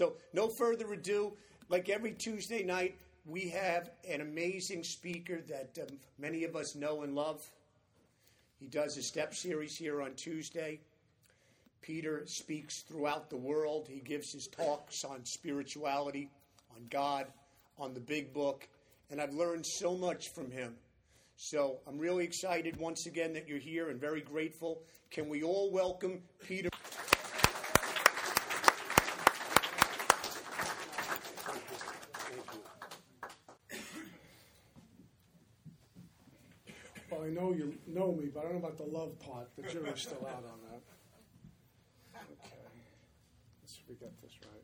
So, no further ado, like every Tuesday night, we have an amazing speaker that um, many of us know and love. He does a step series here on Tuesday. Peter speaks throughout the world. He gives his talks on spirituality, on God, on the big book, and I've learned so much from him. So I'm really excited once again that you're here and very grateful. Can we all welcome Peter? Know you know me, but I don't know about the love part. The jury's still out on that. Okay. Let's see if we get this right.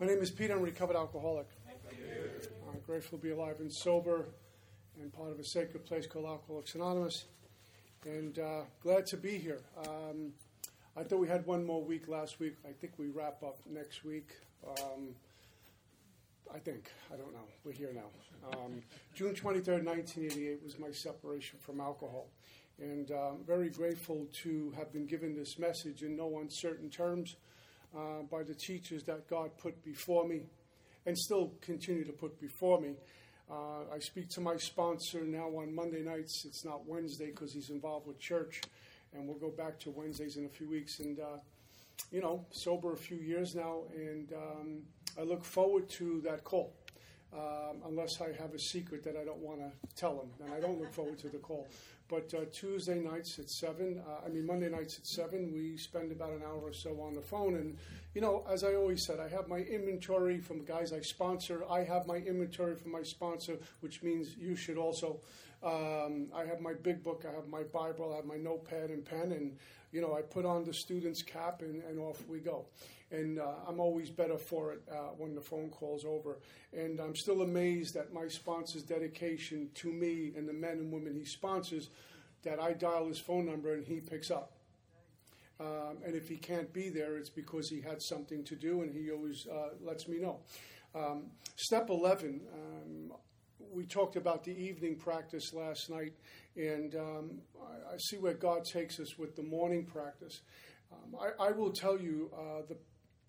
My name is Peter. I'm a recovered alcoholic. I'm grateful to be alive and sober and part of a sacred place called Alcoholics Anonymous. And uh, glad to be here. Um, I thought we had one more week last week. I think we wrap up next week. Um, I think. I don't know. We're here now. Um, June 23rd, 1988 was my separation from alcohol. And I'm very grateful to have been given this message in no uncertain terms uh, by the teachers that God put before me and still continue to put before me. Uh, I speak to my sponsor now on Monday nights. It's not Wednesday because he's involved with church, and we'll go back to Wednesdays in a few weeks. And, uh, you know, sober a few years now, and um, I look forward to that call. Um, unless I have a secret that I don't want to tell them, and I don't look forward to the call. But uh, Tuesday nights at seven, uh, I mean Monday nights at seven, we spend about an hour or so on the phone. And you know, as I always said, I have my inventory from guys I sponsor. I have my inventory from my sponsor, which means you should also. Um, I have my big book, I have my Bible, I have my notepad and pen, and you know, I put on the student's cap and, and off we go and uh, I'm always better for it uh, when the phone call's over. And I'm still amazed at my sponsor's dedication to me and the men and women he sponsors. That I dial his phone number and he picks up. Um, and if he can't be there, it's because he had something to do, and he always uh, lets me know. Um, step 11, um, we talked about the evening practice last night, and um, I, I, see where God takes us with the morning practice. Um, I, I, will tell you uh, the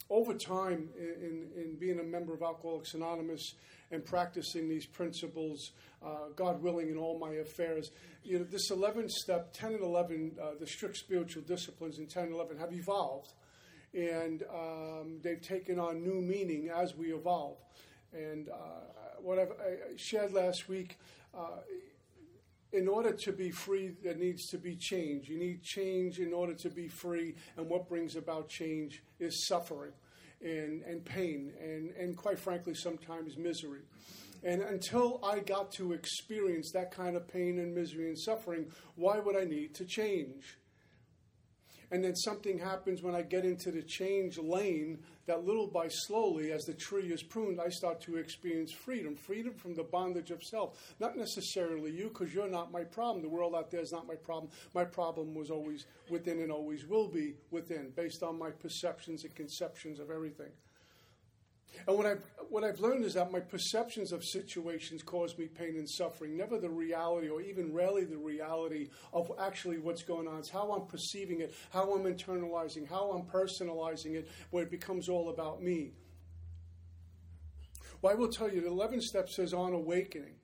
over time in, in being a member of Alcoholics Anonymous and practicing these principles, uh, God willing, in all my affairs, you know, this 11 step, 10 and 11, uh, the strict spiritual disciplines in 10 and 11 have evolved. And um, they've taken on new meaning as we evolve. And uh, what I've, I shared last week, uh, in order to be free, there needs to be change. You need change in order to be free, and what brings about change is suffering and, and pain, and, and quite frankly, sometimes misery. And until I got to experience that kind of pain and misery and suffering, why would I need to change? And then something happens when I get into the change lane that little by slowly, as the tree is pruned, I start to experience freedom freedom from the bondage of self. Not necessarily you, because you're not my problem. The world out there is not my problem. My problem was always within and always will be within, based on my perceptions and conceptions of everything. And what I've, what I've learned is that my perceptions of situations cause me pain and suffering, never the reality, or even rarely the reality of actually what's going on. It's how I'm perceiving it, how I'm internalizing, how I'm personalizing it, where it becomes all about me. Well, I will tell you, the 11 steps says on awakening.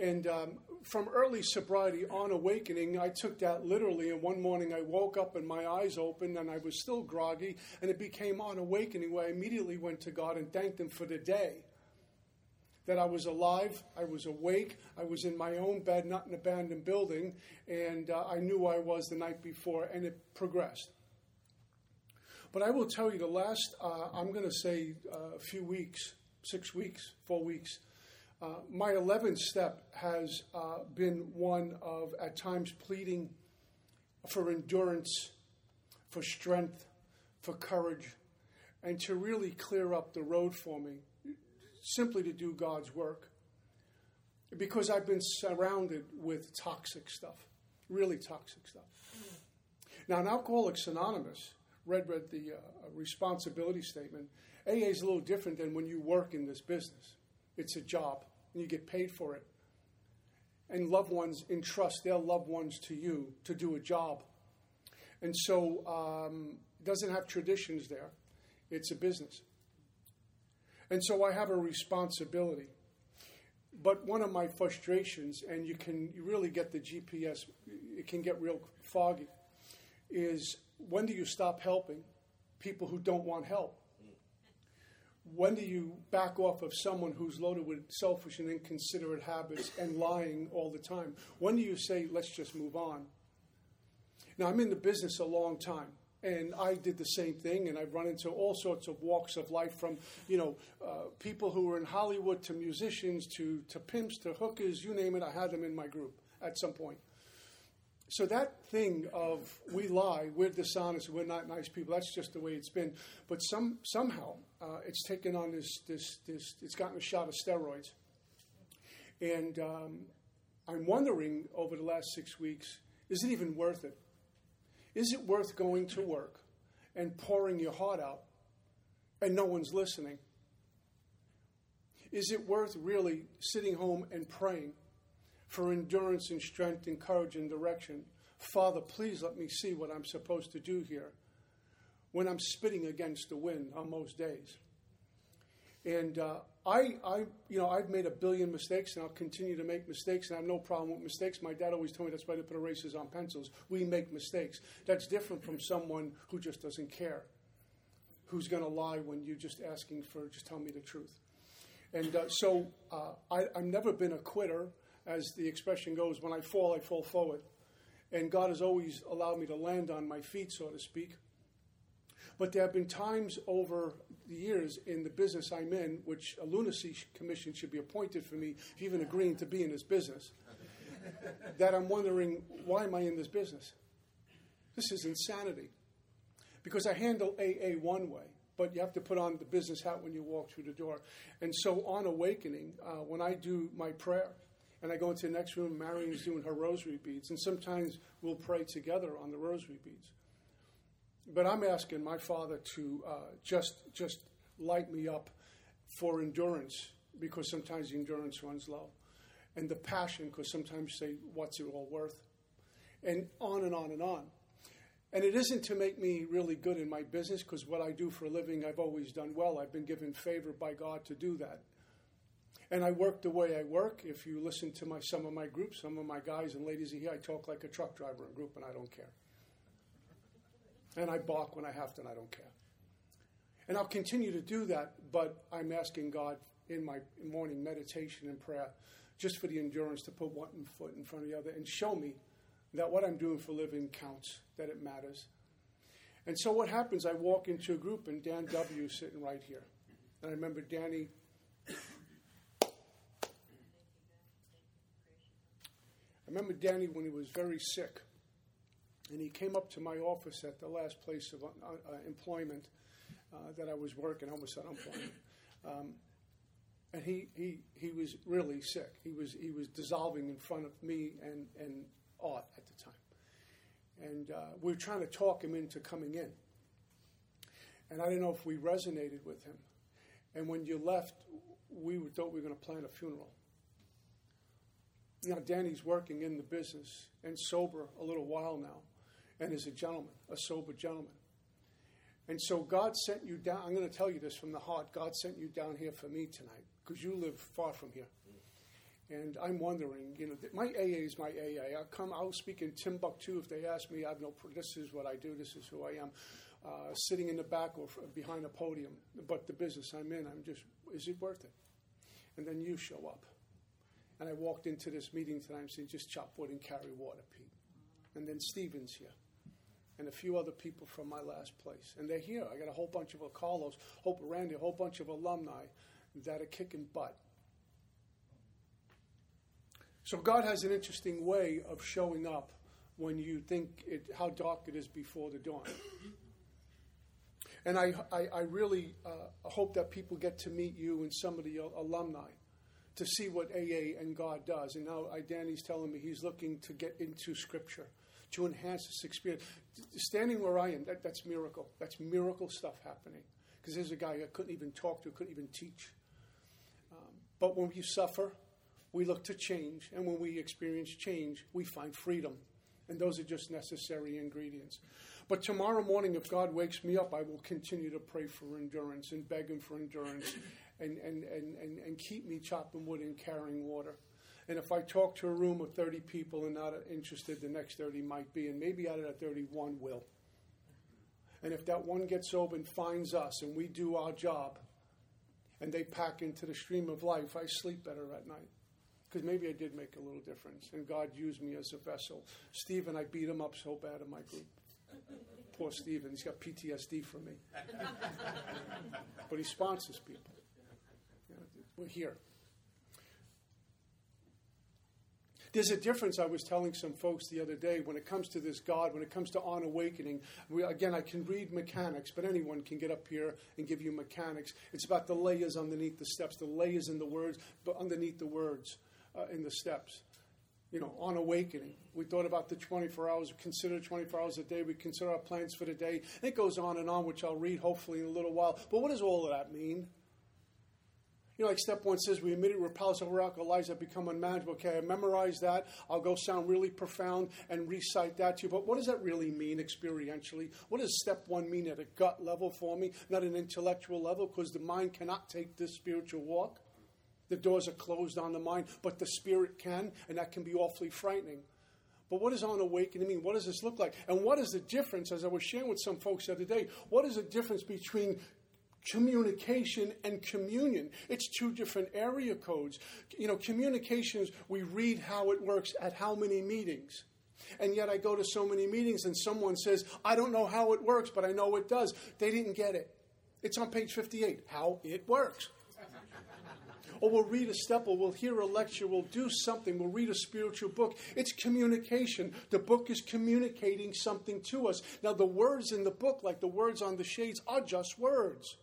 And um, from early sobriety on awakening, I took that literally. And one morning I woke up and my eyes opened and I was still groggy. And it became on awakening where I immediately went to God and thanked Him for the day. That I was alive, I was awake, I was in my own bed, not an abandoned building, and uh, I knew I was the night before, and it progressed. But I will tell you, the last, uh, I'm going to say uh, a few weeks, six weeks, four weeks, uh, my 11th step has uh, been one of, at times, pleading for endurance, for strength, for courage, and to really clear up the road for me, simply to do God's work. Because I've been surrounded with toxic stuff, really toxic stuff. Now, in Alcoholics Anonymous, read read the uh, responsibility statement. AA is a little different than when you work in this business. It's a job and you get paid for it. And loved ones entrust their loved ones to you to do a job. And so um, it doesn't have traditions there. it's a business. And so I have a responsibility. But one of my frustrations, and you can really get the GPS, it can get real foggy, is when do you stop helping people who don't want help? When do you back off of someone who's loaded with selfish and inconsiderate habits and lying all the time? When do you say, let's just move on? Now, I'm in the business a long time and I did the same thing, and I've run into all sorts of walks of life, from you know uh, people who were in Hollywood to musicians to to pimps to hookers, you name it. I had them in my group at some point. So that thing of we lie, we're dishonest, we're not nice people. That's just the way it's been. But some somehow uh, it's taken on this this this. It's gotten a shot of steroids, and um, I'm wondering over the last six weeks, is it even worth it? Is it worth going to work and pouring your heart out and no one's listening? Is it worth really sitting home and praying for endurance and strength and courage and direction? Father, please let me see what I'm supposed to do here when I'm spitting against the wind on most days. And uh, I, I, you know, I've made a billion mistakes, and I'll continue to make mistakes, and I have no problem with mistakes. My dad always told me that's why they put erasers on pencils. We make mistakes. That's different from someone who just doesn't care, who's going to lie when you're just asking for just tell me the truth. And uh, so uh, I, I've never been a quitter, as the expression goes. When I fall, I fall forward, and God has always allowed me to land on my feet, so to speak. But there have been times over the years in the business I'm in, which a lunacy commission should be appointed for me, even agreeing to be in this business, that I'm wondering, why am I in this business? This is insanity. Because I handle AA one way, but you have to put on the business hat when you walk through the door. And so on awakening, uh, when I do my prayer, and I go into the next room, Marion's doing her rosary beads, and sometimes we'll pray together on the rosary beads but I'm asking my Father to uh, just just light me up for endurance because sometimes the endurance runs low, and the passion because sometimes say, "What's it all worth?" and on and on and on. And it isn't to make me really good in my business because what I do for a living, I've always done well. I've been given favor by God to do that. And I work the way I work. If you listen to my some of my groups, some of my guys and ladies in here, I talk like a truck driver in group, and I don't care. And I balk when I have to, and I don't care. And I'll continue to do that, but I'm asking God in my morning meditation and prayer just for the endurance to put one foot in front of the other and show me that what I'm doing for a living counts, that it matters. And so what happens, I walk into a group and Dan W. is sitting right here. And I remember Danny. I remember Danny when he was very sick and he came up to my office at the last place of uh, uh, employment uh, that I was working. I almost said unemployment. Um, and he, he, he was really sick. He was, he was dissolving in front of me and, and Art at the time. And uh, we were trying to talk him into coming in. And I didn't know if we resonated with him. And when you left, we thought we were going to plan a funeral. Now, Danny's working in the business and sober a little while now and is a gentleman, a sober gentleman. And so God sent you down. I'm going to tell you this from the heart. God sent you down here for me tonight because you live far from here. And I'm wondering, you know, my AA is my AA. I'll come, I'll speak in Timbuktu if they ask me. I have no, this is what I do, this is who I am. Uh, sitting in the back or behind a podium. But the business I'm in, I'm just, is it worth it? And then you show up. And I walked into this meeting tonight and said, just chop wood and carry water, Pete. And then Stephen's here and a few other people from my last place. And they're here. I got a whole bunch of Carlos, Hope Randy, a whole bunch of alumni that are kicking butt. So God has an interesting way of showing up when you think it, how dark it is before the dawn. And I, I, I really uh, hope that people get to meet you and some of the alumni to see what AA and God does. And now Danny's telling me he's looking to get into Scripture to enhance this experience. Standing where I am, that, that's miracle. That's miracle stuff happening. Because there's a guy I couldn't even talk to, couldn't even teach. Um, but when we suffer, we look to change. And when we experience change, we find freedom. And those are just necessary ingredients. But tomorrow morning, if God wakes me up, I will continue to pray for endurance and beg Him for endurance and, and, and, and, and keep me chopping wood and carrying water. And if I talk to a room of 30 people and not interested, the next 30 might be. And maybe out of that 31 will. And if that one gets over and finds us and we do our job and they pack into the stream of life, I sleep better at night. Because maybe I did make a little difference and God used me as a vessel. Stephen, I beat him up so bad in my group. Poor Stephen, he's got PTSD from me. but he sponsors people. We're here. There's a difference, I was telling some folks the other day, when it comes to this God, when it comes to on awakening. We, again, I can read mechanics, but anyone can get up here and give you mechanics. It's about the layers underneath the steps, the layers in the words, but underneath the words uh, in the steps. You know, on awakening. We thought about the 24 hours, we consider 24 hours a day, we consider our plans for the day. It goes on and on, which I'll read hopefully in a little while. But what does all of that mean? You know, like step one says, we immediately repel over alcohol lives that become unmanageable. Okay, I memorize that. I'll go sound really profound and recite that to you. But what does that really mean experientially? What does step one mean at a gut level for me, not an intellectual level? Because the mind cannot take this spiritual walk. The doors are closed on the mind, but the spirit can, and that can be awfully frightening. But what does on awakening mean? What does this look like? And what is the difference, as I was sharing with some folks the other day, what is the difference between communication and communion. It's two different area codes. You know, communications, we read how it works at how many meetings. And yet I go to so many meetings and someone says, I don't know how it works, but I know it does. They didn't get it. It's on page 58, how it works. or we'll read a step, or we'll hear a lecture, we'll do something, we'll read a spiritual book. It's communication. The book is communicating something to us. Now, the words in the book, like the words on the shades, are just words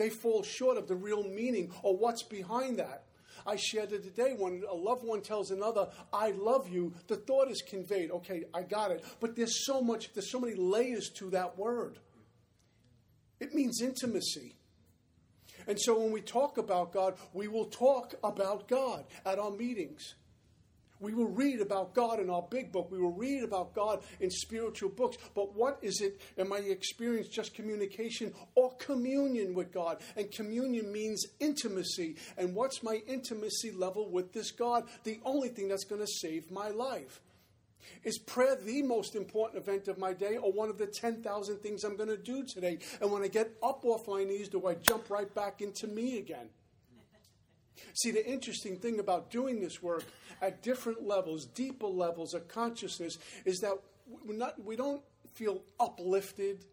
they fall short of the real meaning or what's behind that. I shared it today when a loved one tells another, I love you, the thought is conveyed. Okay, I got it. But there's so much, there's so many layers to that word. It means intimacy. And so when we talk about God, we will talk about God at our meetings. We will read about God in our big book. We will read about God in spiritual books. But what is it in my experience just communication or communion with God? And communion means intimacy. And what's my intimacy level with this God? The only thing that's going to save my life. Is prayer the most important event of my day or one of the 10,000 things I'm going to do today? And when I get up off my knees, do I jump right back into me again? See, the interesting thing about doing this work at different levels, deeper levels of consciousness, is that we not, we don't feel uplifted.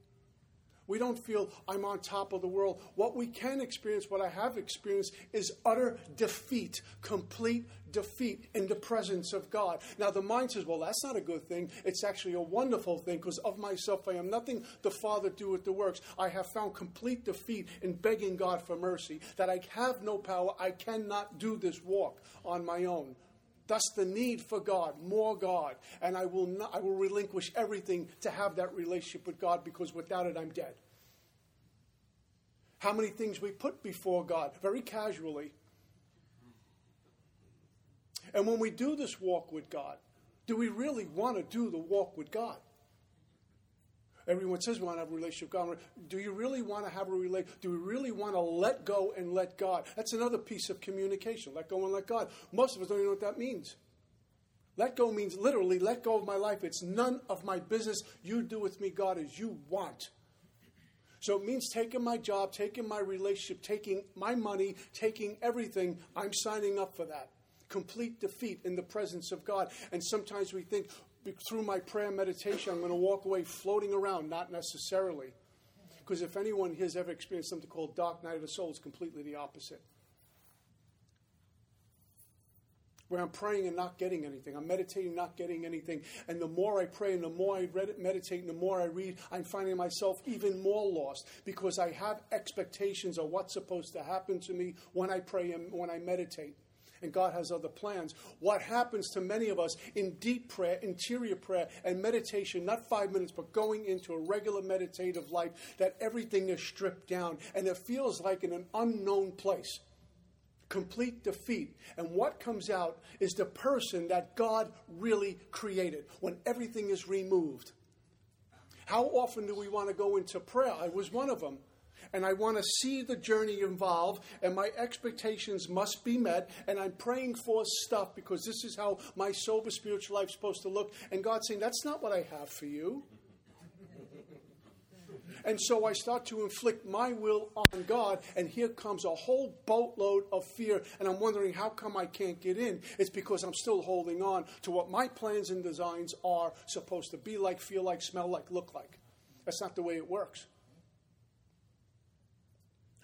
We don't feel I'm on top of the world. What we can experience, what I have experienced, is utter defeat, complete defeat in the presence of God. Now, the mind says, well, that's not a good thing. It's actually a wonderful thing because of myself I am nothing. The Father doeth the works. I have found complete defeat in begging God for mercy, that I have no power. I cannot do this walk on my own. Thus, the need for God, more God, and I will not, I will relinquish everything to have that relationship with God because without it, I'm dead. How many things we put before God very casually. And when we do this walk with God, do we really want to do the walk with God? Everyone says we want to have a relationship with God. Do you really want to have a relationship? Do we really want to let go and let God? That's another piece of communication. Let go and let God. Most of us don't even know what that means. Let go means literally let go of my life. It's none of my business. You do with me, God, as you want. So it means taking my job, taking my relationship, taking my money, taking everything. I'm signing up for that. Complete defeat in the presence of God. And sometimes we think, through my prayer meditation, I'm going to walk away floating around. Not necessarily. Because if anyone has ever experienced something called dark night of the soul, it's completely the opposite. Where I'm praying and not getting anything. I'm meditating, not getting anything. And the more I pray and the more I read, meditate and the more I read, I'm finding myself even more lost because I have expectations of what's supposed to happen to me when I pray and when I meditate and God has other plans. What happens to many of us in deep prayer, interior prayer, and meditation, not five minutes, but going into a regular meditative life, that everything is stripped down and it feels like in an unknown place. Complete defeat. And what comes out is the person that God really created when everything is removed. How often do we want to go into prayer? I was one of them. And I want to see the journey involved, and my expectations must be met. And I'm praying for stuff because this is how my sober spiritual life is supposed to look. And God's saying, That's not what I have for you. And so I start to inflict my will on God, and here comes a whole boatload of fear. And I'm wondering, how come I can't get in? It's because I'm still holding on to what my plans and designs are supposed to be like, feel like, smell like, look like. That's not the way it works.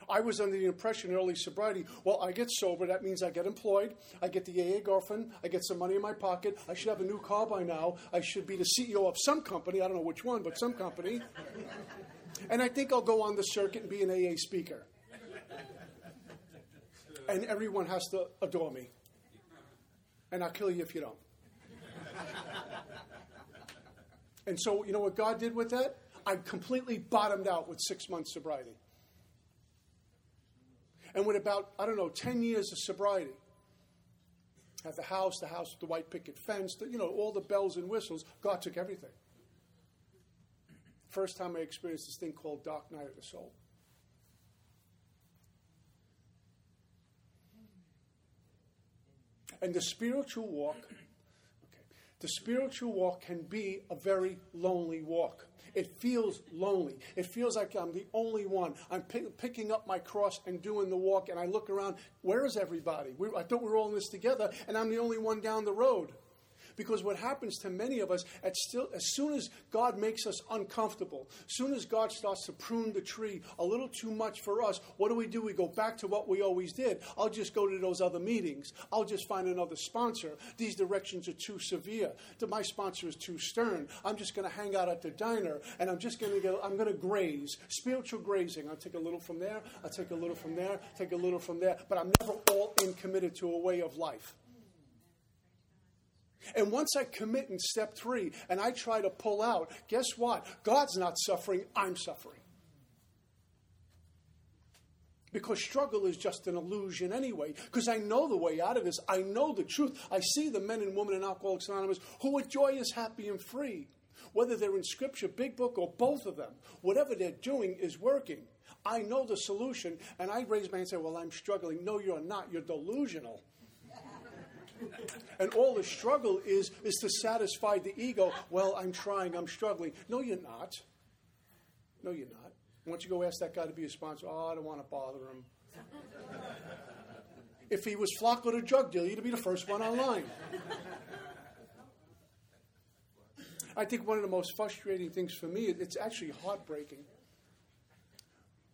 I was under the impression early sobriety, well, I get sober, that means I get employed, I get the AA girlfriend, I get some money in my pocket, I should have a new car by now, I should be the CEO of some company, I don't know which one, but some company. And I think I'll go on the circuit and be an AA speaker. And everyone has to adore me. And I'll kill you if you don't. And so, you know what God did with that? I completely bottomed out with six months sobriety. And with about, I don't know, 10 years of sobriety, at the house, the house with the white picket fence, the, you know, all the bells and whistles, God took everything. First time I experienced this thing called dark night of the soul. And the spiritual walk, okay, the spiritual walk can be a very lonely walk. It feels lonely. It feels like I'm the only one. I'm pick, picking up my cross and doing the walk, and I look around. Where is everybody? We, I thought we were all in this together, and I'm the only one down the road. Because what happens to many of us, still, as soon as God makes us uncomfortable, as soon as God starts to prune the tree a little too much for us, what do we do? We go back to what we always did. I'll just go to those other meetings. I'll just find another sponsor. These directions are too severe. My sponsor is too stern. I'm just going to hang out at the diner and I'm just going to I'm going to graze. Spiritual grazing. I'll take a little from there, I'll take a little from there, take a little from there, but I'm never all in committed to a way of life. And once I commit in step three and I try to pull out, guess what? God's not suffering, I'm suffering. Because struggle is just an illusion anyway. Because I know the way out of this. I know the truth. I see the men and women in Alcoholics Anonymous who are joyous, happy, and free. Whether they're in Scripture, Big Book, or both of them, whatever they're doing is working. I know the solution, and I raise my hand and say, Well, I'm struggling. No, you're not. You're delusional. And all the struggle is is to satisfy the ego. Well, I'm trying, I'm struggling. No, you're not. No, you're not. Once you go ask that guy to be a sponsor, oh, I don't want to bother him. if he was Flacco the drug dealer, you'd be the first one online. I think one of the most frustrating things for me, it's actually heartbreaking.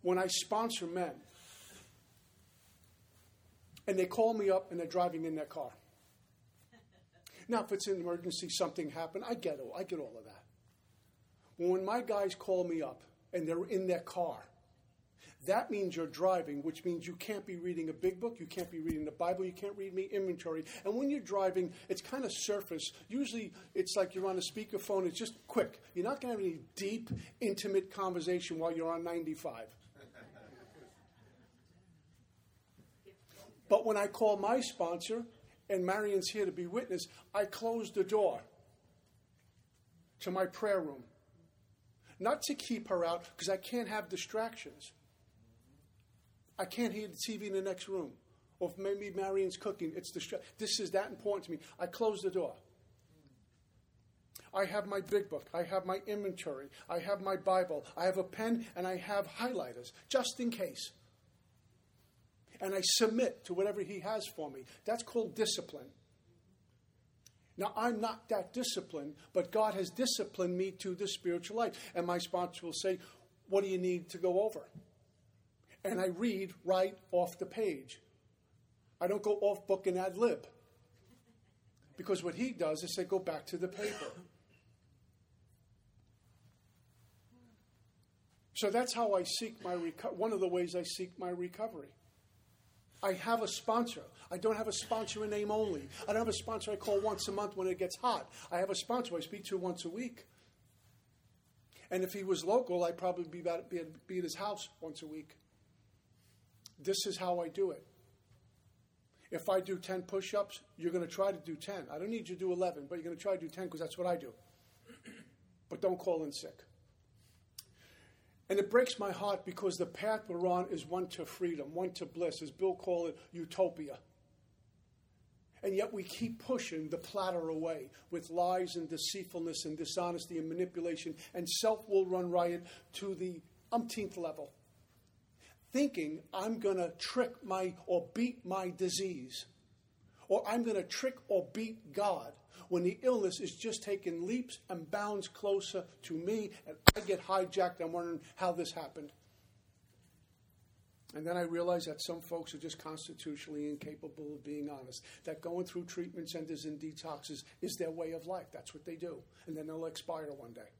When I sponsor men, and they call me up and they're driving in their car. Now, if it's an emergency, something happened, I get all, I get all of that. When my guys call me up and they're in their car, that means you're driving, which means you can't be reading a big book, you can't be reading the Bible, you can't read me inventory. And when you're driving, it's kind of surface. Usually it's like you're on a speakerphone, it's just quick. You're not going to have any deep, intimate conversation while you're on 95. But when I call my sponsor, and Marion's here to be witness, I closed the door to my prayer room. Not to keep her out, because I can't have distractions. I can't hear the TV in the next room. Or maybe Marion's cooking, it's This is that important to me. I close the door. I have my big book. I have my inventory. I have my Bible. I have a pen and I have highlighters, just in case and I submit to whatever He has for me. That's called discipline. Now, I'm not that disciplined, but God has disciplined me to the spiritual life. And my sponsor will say, What do you need to go over? And I read right off the page. I don't go off book and ad lib. Because what he does is say, Go back to the paper. So that's how I seek my reco- one of the ways I seek my recovery. I have a sponsor. I don't have a sponsor in name only. I don't have a sponsor I call once a month when it gets hot. I have a sponsor I speak to once a week. And if he was local, I'd probably be, about, be, be at his house once a week. This is how I do it. If I do 10 push ups, you're going to try to do 10. I don't need you to do 11, but you're going to try to do 10 because that's what I do. But don't call in sick. And it breaks my heart because the path we're on is one to freedom, one to bliss, as Bill called it, utopia. And yet we keep pushing the platter away with lies and deceitfulness and dishonesty and manipulation, and self will run riot to the umpteenth level. Thinking I'm going to trick my or beat my disease, or I'm going to trick or beat God when the illness is just taking leaps and bounds closer to me, and I get hijacked. I'm wondering how this happened. And then I realized that some folks are just constitutionally incapable of being honest. That going through treatment centers and detoxes is their way of life. That's what they do. And then they'll expire one day.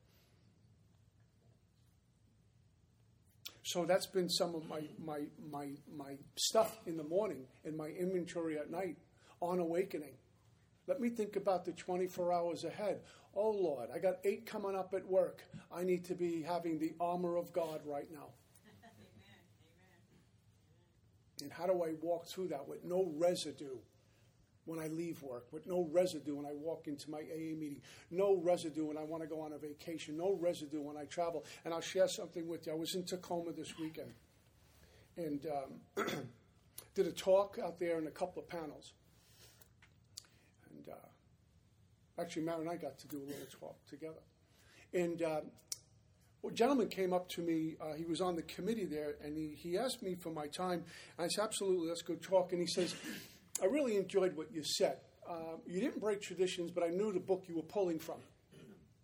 So that's been some of my, my, my, my stuff in the morning and my inventory at night on awakening. Let me think about the 24 hours ahead. Oh Lord, I got eight coming up at work. I need to be having the armor of God right now. And how do I walk through that with no residue when I leave work, with no residue when I walk into my AA meeting, no residue when I want to go on a vacation, no residue when I travel? And I'll share something with you. I was in Tacoma this weekend and um, did a talk out there and a couple of panels. And uh, actually, Matt and I got to do a little talk together. And well, a gentleman came up to me. Uh, he was on the committee there, and he, he asked me for my time. I said, "Absolutely, let's go talk." And he says, "I really enjoyed what you said. Uh, you didn't break traditions, but I knew the book you were pulling from.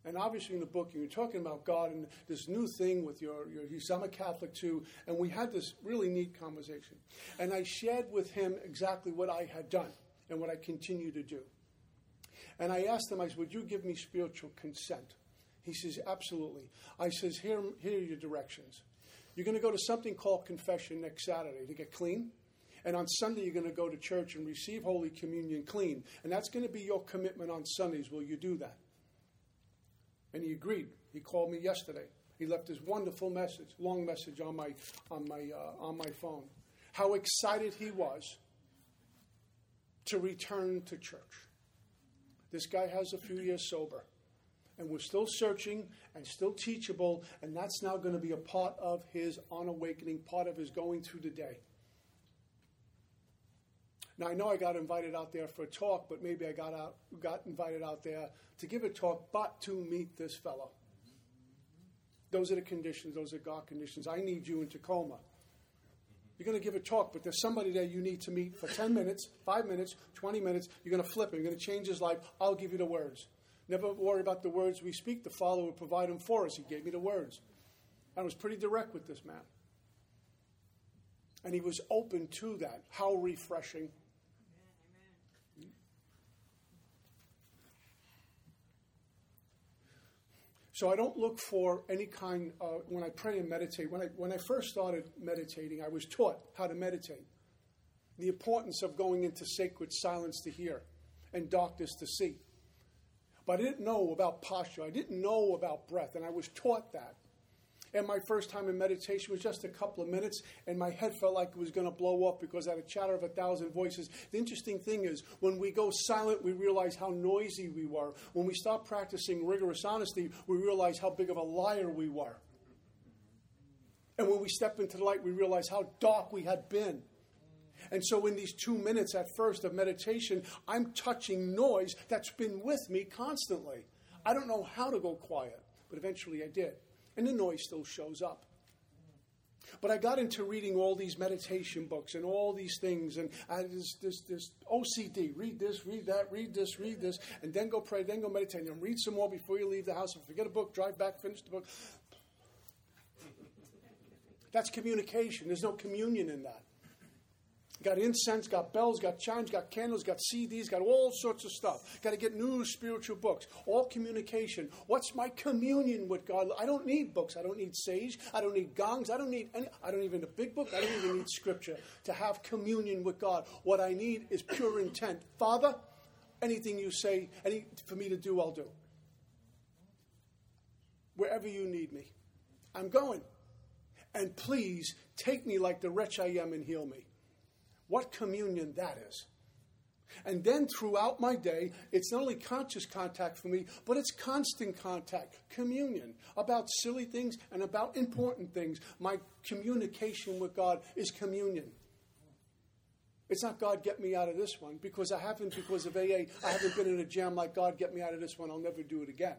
And obviously, in the book, you were talking about God and this new thing with your, your I'm a Catholic too. And we had this really neat conversation. And I shared with him exactly what I had done and what I continue to do. And I asked him, I said, Would you give me spiritual consent? He says, Absolutely. I says, Here, here are your directions. You're going to go to something called confession next Saturday to get clean. And on Sunday, you're going to go to church and receive Holy Communion clean. And that's going to be your commitment on Sundays. Will you do that? And he agreed. He called me yesterday. He left his wonderful message, long message on my, on my, uh, on my phone. How excited he was to return to church. This guy has a few years sober and we're still searching and still teachable, and that's now going to be a part of his on awakening, part of his going through the day. Now I know I got invited out there for a talk, but maybe I got out got invited out there to give a talk, but to meet this fellow. Those are the conditions, those are God conditions. I need you in Tacoma. You're going to give a talk, but there's somebody there you need to meet for 10 minutes, 5 minutes, 20 minutes. You're going to flip him. You're going to change his life. I'll give you the words. Never worry about the words we speak. The Father will provide them for us. He gave me the words. I was pretty direct with this man. And he was open to that. How refreshing. So I don't look for any kind, when I pray and meditate, when I, when I first started meditating, I was taught how to meditate. The importance of going into sacred silence to hear and darkness to see. But I didn't know about posture. I didn't know about breath, and I was taught that. And my first time in meditation was just a couple of minutes, and my head felt like it was going to blow up because I had a chatter of a thousand voices. The interesting thing is, when we go silent, we realize how noisy we were. When we stop practicing rigorous honesty, we realize how big of a liar we were. And when we step into the light, we realize how dark we had been. And so, in these two minutes at first of meditation, I'm touching noise that's been with me constantly. I don't know how to go quiet, but eventually I did. And the noise still shows up. But I got into reading all these meditation books and all these things, and I this, this, this OCD read this, read that, read this, read this, and then go pray, then go meditate, and read some more before you leave the house. If you get a book, drive back, finish the book. That's communication. There's no communion in that. Got incense, got bells, got chimes, got candles, got CDs, got all sorts of stuff. Got to get new spiritual books. All communication. What's my communion with God? I don't need books. I don't need sage. I don't need gongs. I don't need any. I don't even need a big book. I don't even need scripture to have communion with God. What I need is pure intent. Father, anything you say, any for me to do, I'll do. Wherever you need me, I'm going. And please take me like the wretch I am and heal me. What communion that is. And then throughout my day, it's not only conscious contact for me, but it's constant contact, communion about silly things and about important things. My communication with God is communion. It's not God get me out of this one because I haven't, because of AA, I haven't been in a jam like God get me out of this one. I'll never do it again.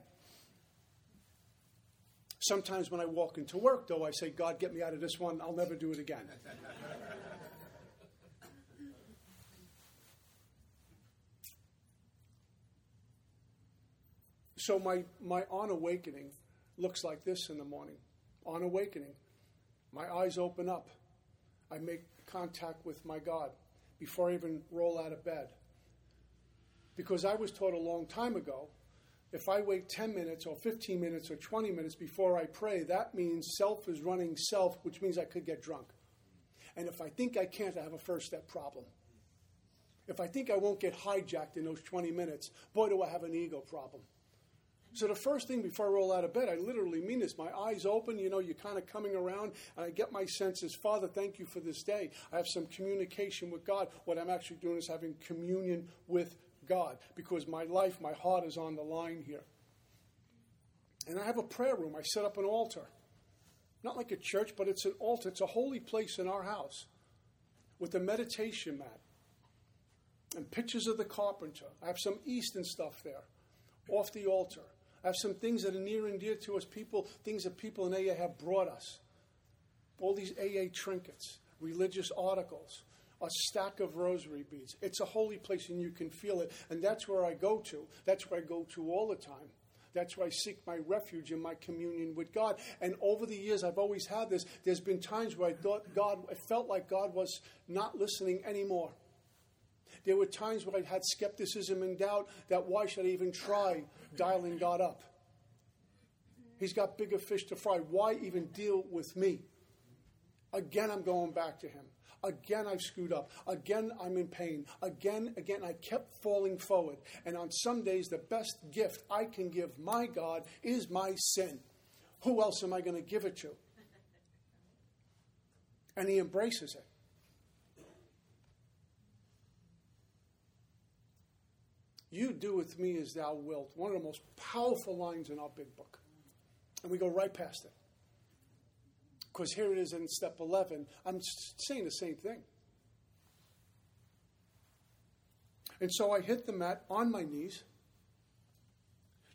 Sometimes when I walk into work, though, I say, God, get me out of this one. I'll never do it again. So my, my on awakening looks like this in the morning. On awakening, my eyes open up. I make contact with my God before I even roll out of bed. Because I was taught a long time ago if I wait 10 minutes or 15 minutes or 20 minutes before I pray, that means self is running self, which means I could get drunk. And if I think I can't, I have a first step problem. If I think I won't get hijacked in those 20 minutes, boy, do I have an ego problem. So the first thing before I roll out of bed, I literally mean this. My eyes open, you know, you're kind of coming around, and I get my senses. Father, thank you for this day. I have some communication with God. What I'm actually doing is having communion with God because my life, my heart is on the line here. And I have a prayer room. I set up an altar. Not like a church, but it's an altar. It's a holy place in our house with a meditation mat and pictures of the carpenter. I have some Eastern stuff there off the altar. I have some things that are near and dear to us, people, things that people in AA have brought us. All these AA trinkets, religious articles, a stack of rosary beads. It's a holy place and you can feel it. And that's where I go to. That's where I go to all the time. That's where I seek my refuge in my communion with God. And over the years, I've always had this. There's been times where I thought God, I felt like God was not listening anymore. There were times where I had skepticism and doubt that why should I even try dialing God up? He's got bigger fish to fry. Why even deal with me? Again, I'm going back to Him. Again, I've screwed up. Again, I'm in pain. Again, again, I kept falling forward. And on some days, the best gift I can give my God is my sin. Who else am I going to give it to? And He embraces it. You do with me as thou wilt. One of the most powerful lines in our big book. And we go right past it. Because here it is in step 11. I'm saying the same thing. And so I hit the mat on my knees.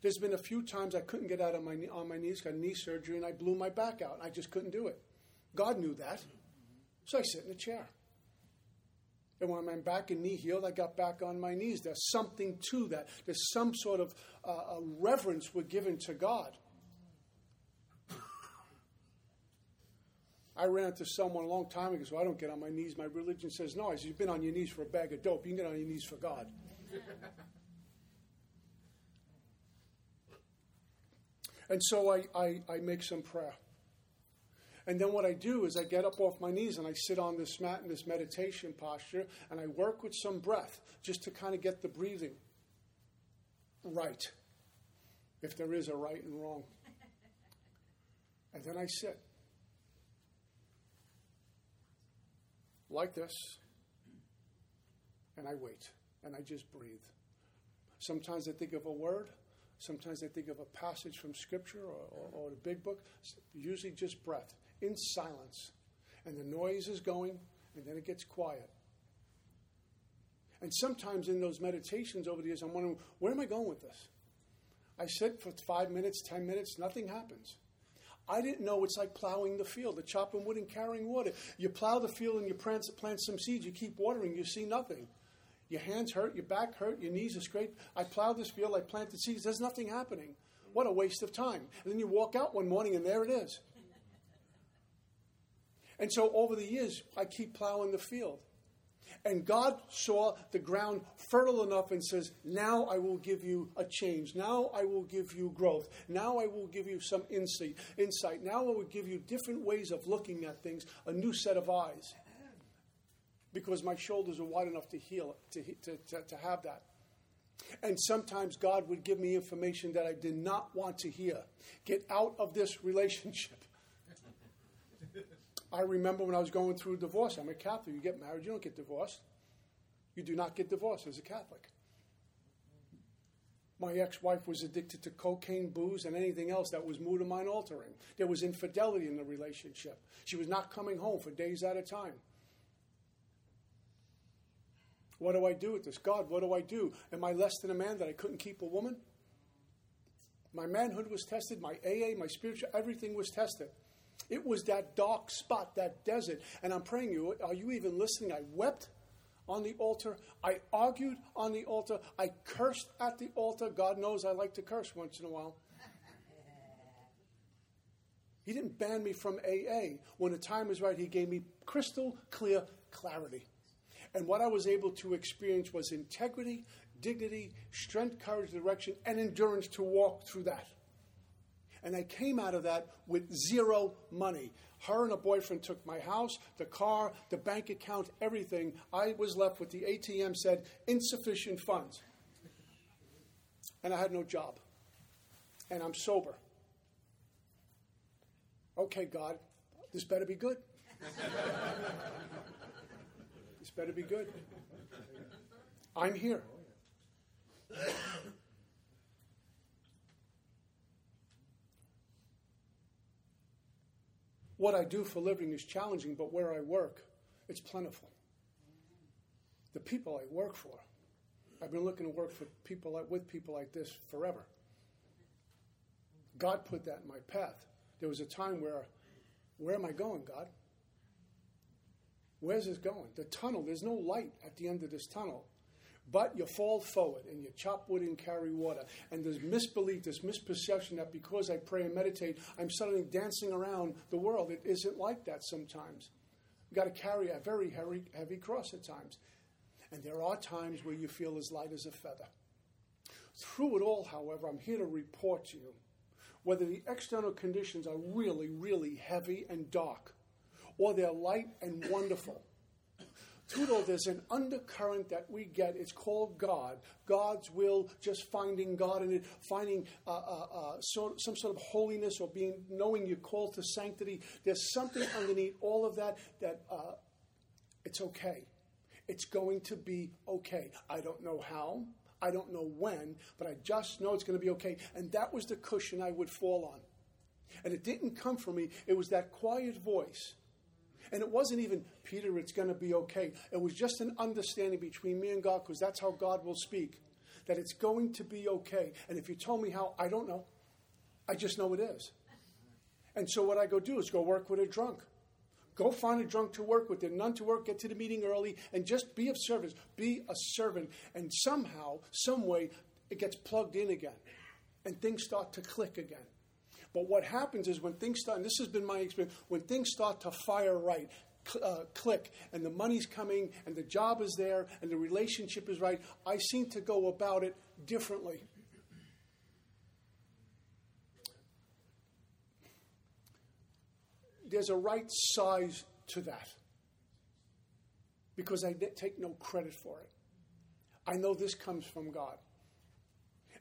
There's been a few times I couldn't get out of my on my knees, got knee surgery, and I blew my back out. I just couldn't do it. God knew that. So I sit in a chair. And when I'm back and knee healed, I got back on my knees. There's something to that. There's some sort of uh, reverence we're given to God. I ran into someone a long time ago, so I don't get on my knees. My religion says no. I said, You've been on your knees for a bag of dope. You can get on your knees for God. and so I, I, I make some prayer. And then what I do is I get up off my knees and I sit on this mat in this meditation posture and I work with some breath just to kind of get the breathing right, if there is a right and wrong. And then I sit. like this, and I wait, and I just breathe. Sometimes I think of a word, sometimes I think of a passage from Scripture or, or, or the big book, usually just breath, in silence. And the noise is going, and then it gets quiet. And sometimes in those meditations over the years, I'm wondering, where am I going with this? I sit for five minutes, ten minutes, nothing happens. I didn't know it's like plowing the field, the chopping wood and carrying water. You plow the field and you plant, plant some seeds, you keep watering, you see nothing. Your hands hurt, your back hurt, your knees are scraped. I plowed this field, I planted seeds, there's nothing happening. What a waste of time. And then you walk out one morning and there it is. And so over the years, I keep plowing the field. And God saw the ground fertile enough and says, Now I will give you a change. Now I will give you growth. Now I will give you some insight. insight. Now I will give you different ways of looking at things, a new set of eyes. Because my shoulders are wide enough to heal, to, to, to, to have that. And sometimes God would give me information that I did not want to hear. Get out of this relationship. I remember when I was going through divorce. I'm a Catholic. You get married, you don't get divorced. You do not get divorced as a Catholic. My ex wife was addicted to cocaine, booze, and anything else that was mine altering. There was infidelity in the relationship. She was not coming home for days at a time. What do I do with this? God, what do I do? Am I less than a man that I couldn't keep a woman? My manhood was tested, my AA, my spiritual, everything was tested. It was that dark spot, that desert. And I'm praying you, are you even listening? I wept on the altar. I argued on the altar. I cursed at the altar. God knows I like to curse once in a while. He didn't ban me from AA. When the time was right, He gave me crystal clear clarity. And what I was able to experience was integrity, dignity, strength, courage, direction, and endurance to walk through that. And I came out of that with zero money. Her and her boyfriend took my house, the car, the bank account, everything. I was left with the ATM said insufficient funds. And I had no job. And I'm sober. Okay, God, this better be good. this better be good. I'm here. What I do for living is challenging, but where I work, it's plentiful. The people I work for, I've been looking to work for people like, with people like this forever. God put that in my path. There was a time where, where am I going, God? Where's this going? The tunnel, there's no light at the end of this tunnel. But you fall forward and you chop wood and carry water. And there's misbelief, this misperception that because I pray and meditate, I'm suddenly dancing around the world. It isn't like that sometimes. You've got to carry a very heavy, heavy cross at times. And there are times where you feel as light as a feather. Through it all, however, I'm here to report to you whether the external conditions are really, really heavy and dark, or they're light and wonderful Tudo, there's an undercurrent that we get. It's called God. God's will, just finding God in it, finding uh, uh, uh, so, some sort of holiness or being knowing you're called to sanctity. There's something underneath all of that that uh, it's okay. It's going to be okay. I don't know how. I don't know when, but I just know it's going to be okay. And that was the cushion I would fall on. And it didn't come from me, it was that quiet voice and it wasn't even, Peter, it's going to be okay. It was just an understanding between me and God, because that's how God will speak, that it's going to be okay. And if you told me how, I don't know. I just know it is. And so what I go do is go work with a drunk. Go find a drunk to work with, a none to work, get to the meeting early, and just be of service. Be a servant. And somehow, some way, it gets plugged in again. And things start to click again. But what happens is when things start, and this has been my experience, when things start to fire right, uh, click, and the money's coming, and the job is there, and the relationship is right, I seem to go about it differently. There's a right size to that because I take no credit for it. I know this comes from God.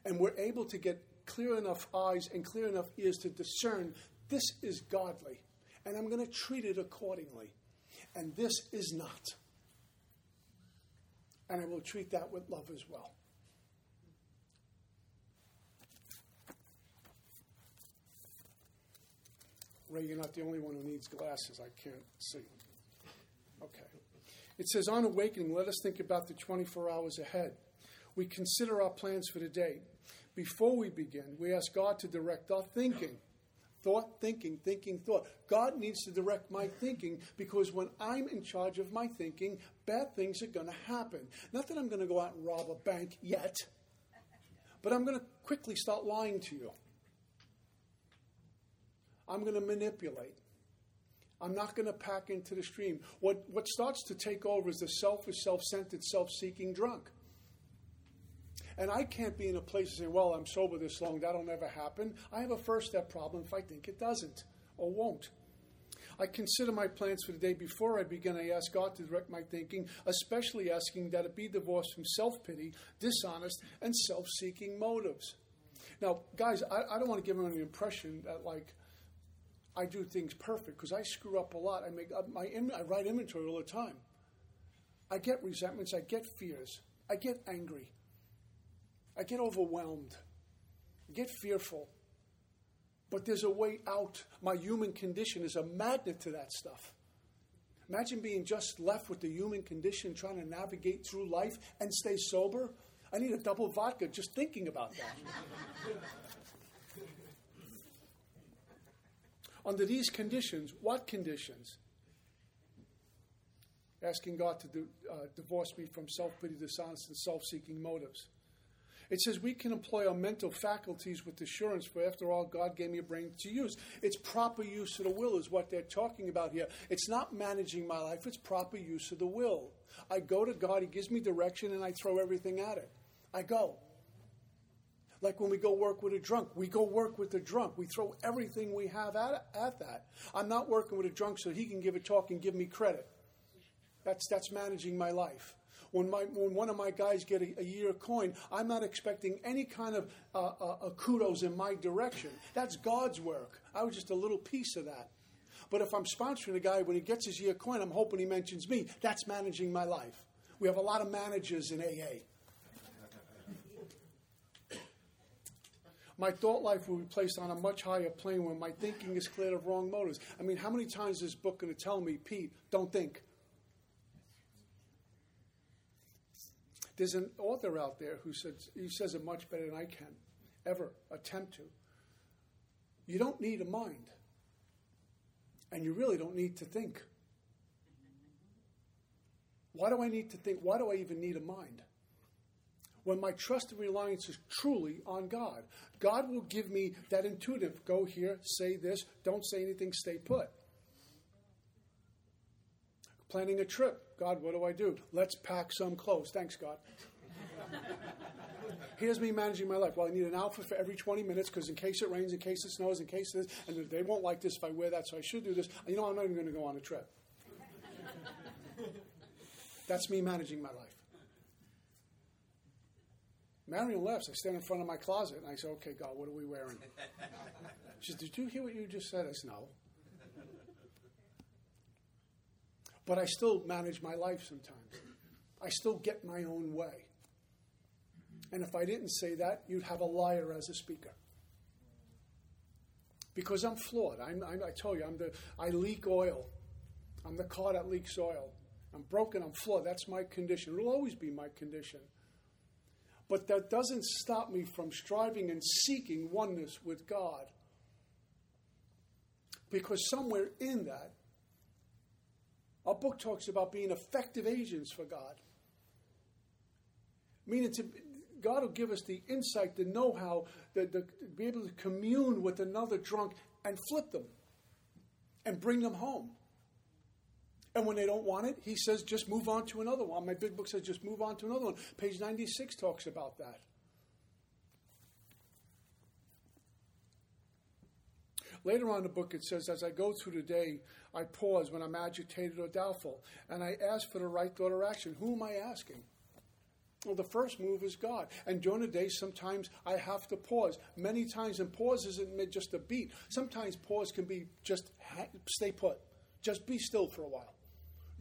And we're able to get clear enough eyes and clear enough ears to discern this is godly, and I'm going to treat it accordingly. And this is not. And I will treat that with love as well. Ray, you're not the only one who needs glasses. I can't see. Okay. It says, On awakening, let us think about the 24 hours ahead. We consider our plans for the day before we begin, we ask God to direct our thinking. Thought, thinking, thinking, thought. God needs to direct my thinking because when I'm in charge of my thinking, bad things are going to happen. Not that I'm going to go out and rob a bank yet, but I'm going to quickly start lying to you. I'm going to manipulate. I'm not going to pack into the stream. What, what starts to take over is the selfish, self centered, self seeking drunk. And I can't be in a place to say, well, I'm sober this long, that'll never happen. I have a first step problem if I think it doesn't or won't. I consider my plans for the day before I begin. I ask God to direct my thinking, especially asking that it be divorced from self pity, dishonest, and self seeking motives. Now, guys, I, I, don't want to give anyone the impression that, like, I do things perfect because I screw up a lot. I make my I write inventory all the time. I get resentments, I get fears, I get angry, I get overwhelmed, I get fearful. But there's a way out. My human condition is a magnet to that stuff. Imagine being just left with the human condition, trying to navigate through life and stay sober. I need a double vodka just thinking about that. Under these conditions, what conditions? Asking God to do, uh, divorce me from self pity, dishonest, and self seeking motives. It says we can employ our mental faculties with assurance, for after all, God gave me a brain to use. It's proper use of the will, is what they're talking about here. It's not managing my life, it's proper use of the will. I go to God, He gives me direction, and I throw everything at it. I go. Like when we go work with a drunk, we go work with the drunk. We throw everything we have at, at that. I'm not working with a drunk so he can give a talk and give me credit. That's, that's managing my life. When, my, when one of my guys get a, a year coin, I'm not expecting any kind of uh, uh, uh, kudos in my direction. That's God's work. I was just a little piece of that. But if I'm sponsoring a guy, when he gets his year coin, I'm hoping he mentions me. That's managing my life. We have a lot of managers in AA. my thought life will be placed on a much higher plane when my thinking is cleared of wrong motives. I mean, how many times is this book going to tell me, Pete, don't think? There's an author out there who says he says it much better than I can ever attempt to. You don't need a mind. And you really don't need to think. Why do I need to think? Why do I even need a mind? when my trust and reliance is truly on God. God will give me that intuitive go here, say this, don't say anything, stay put. Planning a trip. God, what do I do? Let's pack some clothes. Thanks, God. Here's me managing my life. Well, I need an outfit for every 20 minutes because in case it rains, in case it snows, in case this, and they won't like this if I wear that, so I should do this. You know, I'm not even going to go on a trip. That's me managing my life. Marion left. I stand in front of my closet and I say, Okay, God, what are we wearing? She says, Did you hear what you just said? I said, No. But I still manage my life sometimes. I still get my own way. And if I didn't say that, you'd have a liar as a speaker. Because I'm flawed. I'm, I'm, i told you, I'm the, I leak oil. I'm the car that leaks oil. I'm broken. I'm flawed. That's my condition. It'll always be my condition. But that doesn't stop me from striving and seeking oneness with God. Because somewhere in that, our book talks about being effective agents for God. Meaning, to, God will give us the insight, the know how, the, to be able to commune with another drunk and flip them and bring them home. And when they don't want it, he says, just move on to another one. My big book says, just move on to another one. Page 96 talks about that. Later on in the book, it says, as I go through the day, I pause when I'm agitated or doubtful, and I ask for the right thought or action. Who am I asking? Well, the first move is God. And during the day, sometimes I have to pause. Many times, and pause isn't just a beat. Sometimes pause can be just stay put. Just be still for a while.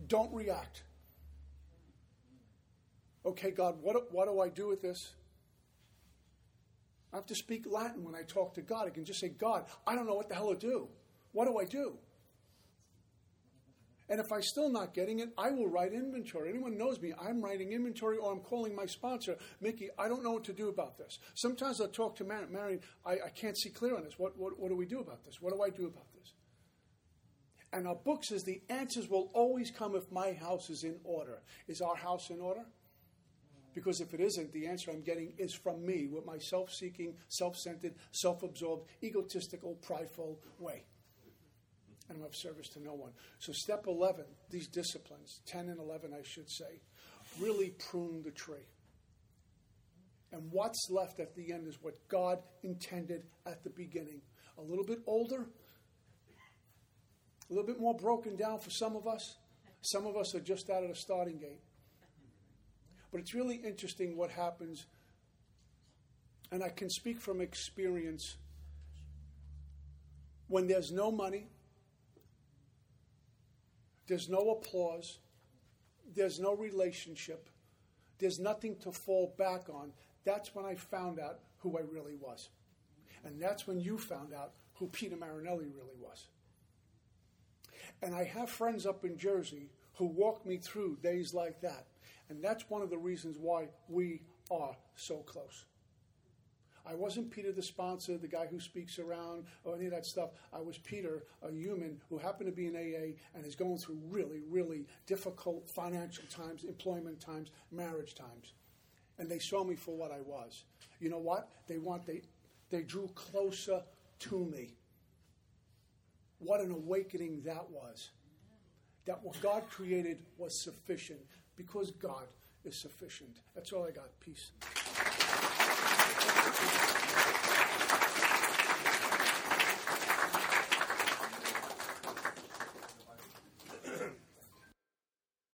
Don't react. Okay, God, what, what do I do with this? I have to speak Latin when I talk to God. I can just say, God, I don't know what the hell to do. What do I do? And if I'm still not getting it, I will write inventory. Anyone knows me, I'm writing inventory or I'm calling my sponsor, Mickey, I don't know what to do about this. Sometimes I'll talk to Marion, I, I can't see clear on this. What, what, what do we do about this? What do I do about this? And our book says the answers will always come if my house is in order. Is our house in order? Because if it isn't, the answer I'm getting is from me with my self seeking, self centered, self absorbed, egotistical, prideful way. I don't have service to no one. So, step 11, these disciplines, 10 and 11, I should say, really prune the tree. And what's left at the end is what God intended at the beginning. A little bit older, a little bit more broken down for some of us. Some of us are just out of the starting gate. But it's really interesting what happens, and I can speak from experience. When there's no money, there's no applause, there's no relationship, there's nothing to fall back on, that's when I found out who I really was. And that's when you found out who Peter Marinelli really was. And I have friends up in Jersey who walk me through days like that. And that's one of the reasons why we are so close. I wasn't Peter the sponsor, the guy who speaks around, or any of that stuff. I was Peter, a human who happened to be in AA and is going through really, really difficult financial times, employment times, marriage times. And they saw me for what I was. You know what? They want they they drew closer to me. What an awakening that was. That what God created was sufficient because God is sufficient. That's all I got. Peace. Thank you.